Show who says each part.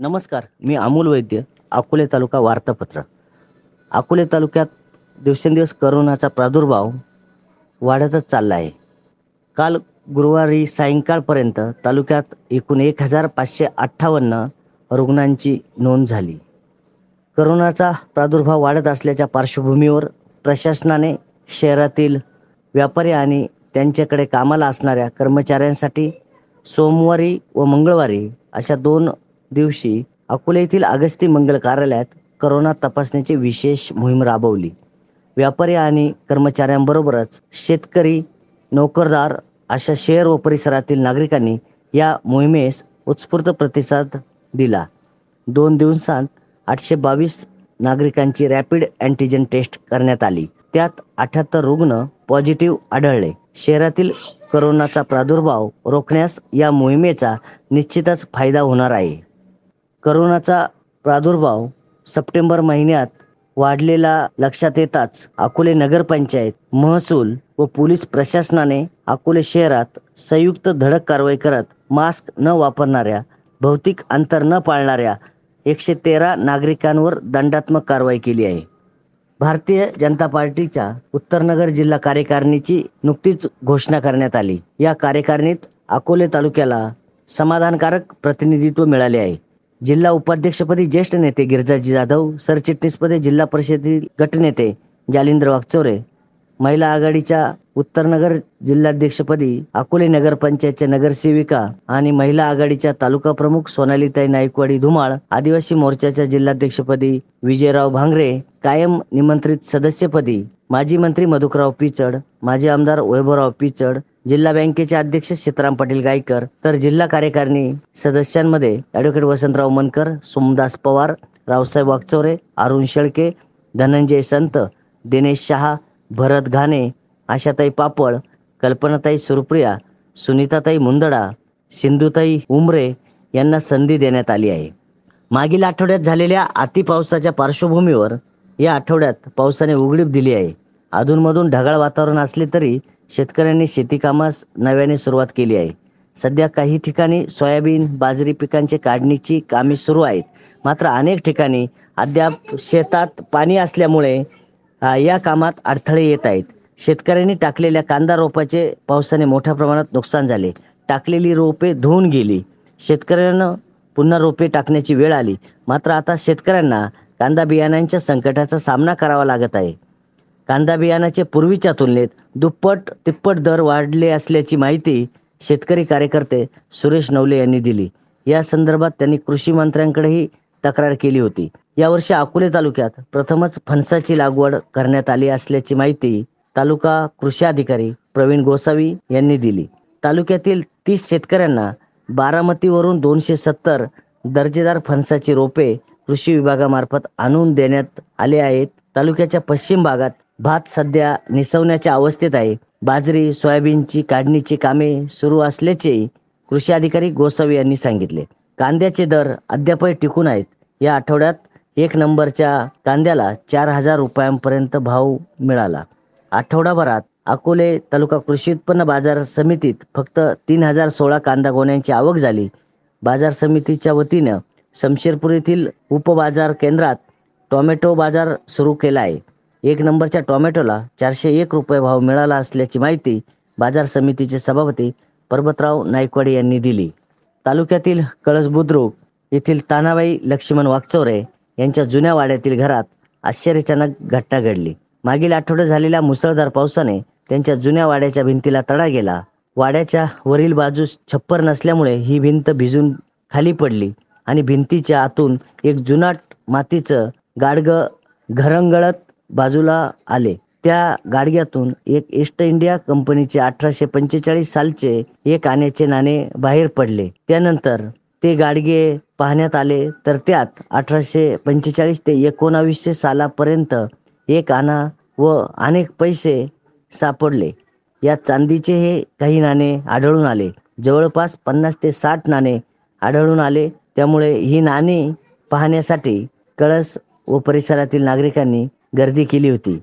Speaker 1: नमस्कार मी अमोल वैद्य अकोले तालुका वार्तापत्र. अकोले तालुक्यात दिवसेंदिवस करोनाचा प्रादुर्भाव वाढतच चालला आहे. काल गुरुवारी सायंकाळपर्यंत तालुक्यात एकूण एक हजार पाचशे अठ्ठावन्न रुग्णांची नोंद झाली. करोनाचा प्रादुर्भाव वाढत असल्याच्या पार्श्वभूमीवर प्रशासनाने शहरातील व्यापारी आणि त्यांच्याकडे कामाला असणाऱ्या कर्मचाऱ्यांसाठी सोमवारी व मंगळवारी अशा दोन दिवशी अकोले येथील अगस्ती मंगल कार्यालयात करोना तपासण्याची विशेष मोहीम राबवली. व्यापारी आणि कर्मचाऱ्यांबरोबरच शेतकरी नोकरदार अशा शहर व परिसरातील नागरिकांनी या मोहिमेस उत्स्फूर्त प्रतिसाद दिला. दोन दिवसांत आठशे बावीस नागरिकांची रॅपिड अँटीजन टेस्ट करण्यात आली. त्यात अठ्याहत्तर रुग्ण पॉझिटिव्ह आढळले. शहरातील करोनाचा प्रादुर्भाव रोखण्यास या मोहिमेचा निश्चितच फायदा होणार आहे. करोनाचा प्रादुर्भाव सप्टेंबर महिन्यात वाढलेला लक्षात येताच अकोले नगरपंचायत महसूल व पोलीस प्रशासनाने अकोले शहरात संयुक्त धडक कारवाई करत मास्क न वापरणाऱ्या भौतिक अंतर न पाळणाऱ्या एकशे तेरा नागरिकांवर दंडात्मक कारवाई केली आहे. भारतीय जनता पार्टीच्या उत्तरनगर जिल्हा कार्यकारिणीची नुकतीच घोषणा करण्यात आली. या कार्यकारिणीत अकोले तालुक्याला समाधानकारक प्रतिनिधित्व मिळाले आहे. जिल्हा उपाध्यक्षपदी ज्येष्ठ नेते गिरिजाजी जाधव सरचिटणीसपदी जिल्हा परिषदेतील गटनेते जालिंद्र वागचोरे महिला आघाडीच्या उत्तरनगर जिल्हाध्यक्षपदी अकोले नगरपंचायतच्या नगरसेविका आणि महिला आघाडीच्या तालुका प्रमुख सोनालीताई नाईकवाडी धुमाळ आदिवासी मोर्चाच्या जिल्हाध्यक्षपदी विजयराव भांगरे कायम निमंत्रित सदस्यपदी माजी मंत्री मधुकराव पिचड माजी आमदार वैभवराव पिचड जिल्हा बँकेचे अध्यक्ष सीताराम पाटील गायकर तर जिल्हा कार्यकारिणी सदस्यांमध्ये ॲडव्होकेट वसंतराव मनकर सोमदास पवार रावसाहेब वागचौरे अरुण शेळके धनंजय संत दिनेश शहा भरत घाणे आशाताई पापड कल्पनाताई सुरप्रिया सुनीताताई मुंदडा सिंधुताई उमरे यांना संधी देण्यात आली आहे. मागील आठवड्यात झालेल्या अतिपावसाच्या पार्श्वभूमीवर या आठवड्यात पावसाने उघडीप दिली आहे. अधूनमधून ढगाळ वातावरण असले तरी शेतकऱ्यांनी शेती कामास नव्याने सुरुवात केली आहे. सध्या काही ठिकाणी सोयाबीन बाजरी पिकांचे काढणीची कामे सुरू आहेत. मात्र अनेक ठिकाणी अद्याप शेतात पाणी असल्यामुळे या कामात अडथळे येत आहेत. शेतकऱ्यांनी टाकलेल्या कांदा रोपाचे पावसाने मोठ्या प्रमाणात नुकसान झाले. टाकलेली रोपे धुवून गेली. शेतकऱ्यांना पुन्हा रोपे टाकण्याची वेळ आली. मात्र आता शेतकऱ्यांना कांदा बियाण्यांच्या संकटाचा सामना करावा लागत आहे. कांदा बियाणाचे पूर्वीच्या तुलनेत दुप्पट तिप्पट दर वाढले असल्याची माहिती शेतकरी कार्यकर्ते सुरेश नवले यांनी दिली. या संदर्भात त्यांनी कृषी मंत्र्यांकडेही तक्रार केली होती. यावर्षी अकोले तालुक्यात प्रथमच फणसाची लागवड करण्यात आली असल्याची माहिती तालुका कृषी अधिकारी प्रवीण गोसावी यांनी दिली. तालुक्यातील तीस शेतकऱ्यांना बारामतीवरून दोनशे सत्तर दर्जेदार फणसाची रोपे कृषी विभागामार्फत आणून देण्यात आले आहेत. तालुक्याच्या पश्चिम भागात भात सध्या निसवण्याच्या अवस्थेत आहे. बाजरी सोयाबीनची काढणीची कामे सुरू असल्याचे कृषी अधिकारी गोसावी यांनी सांगितले. कांद्याचे दर अद्यापही टिकून आहेत. या आठवड्यात एक नंबरच्या कांद्याला चार हजार रुपयांपर्यंत भाव मिळाला. आठवडाभरात अकोले तालुका कृषी उत्पन्न बाजार समितीत फक्त तीन हजार सोळा कांदा गोण्यांची आवक झाली. बाजार समितीच्या वतीनं शमशेरपूर येथील उपबाजार केंद्रात टोमॅटो बाजार सुरू केला आहे. एक नंबरच्या टोमॅटोला चारशे एक रुपये भाव मिळाला असल्याची माहिती बाजार समितीचे सभापती पर्वतराव नायकवाडी यांनी दिली. तालुक्यातील कळस बुद्रुक येथील तानाबाई लक्ष्मण वागचौरे यांच्या जुन्या वाड्यातील घरात आश्चर्यजनक घटना घडली. मागील आठवड्यात झालेल्या मुसळधार पावसाने त्यांच्या जुन्या वाड्याच्या भिंतीला तडा गेला. वाड्याच्या वरील बाजूस छप्पर नसल्यामुळे ही भिंत भिजून खाली पडली. आणि भिंतीच्या आतून एक जुनाट मातीचं गाडगं घरंगळत बाजूला आले. त्या गाडग्यातून एक ईस्ट इंडिया कंपनीचे अठराशे पंचेचाळीस सालचे एक आण्याचे नाणे बाहेर पडले. त्यानंतर ते गाडगे पाहण्यात आले तर त्यात अठराशे पंचेचाळीस ते एकोणावीसशे सालापर्यंत एक आणा व अनेक पैसे सापडले. या चांदीचे हे काही नाणे आढळून आले. जवळपास पन्नास ते साठ नाणे आढळून आले. त्यामुळे ही नाणी पाहण्यासाठी कळस व परिसरातील नागरिकांनी गर्दी केली होती.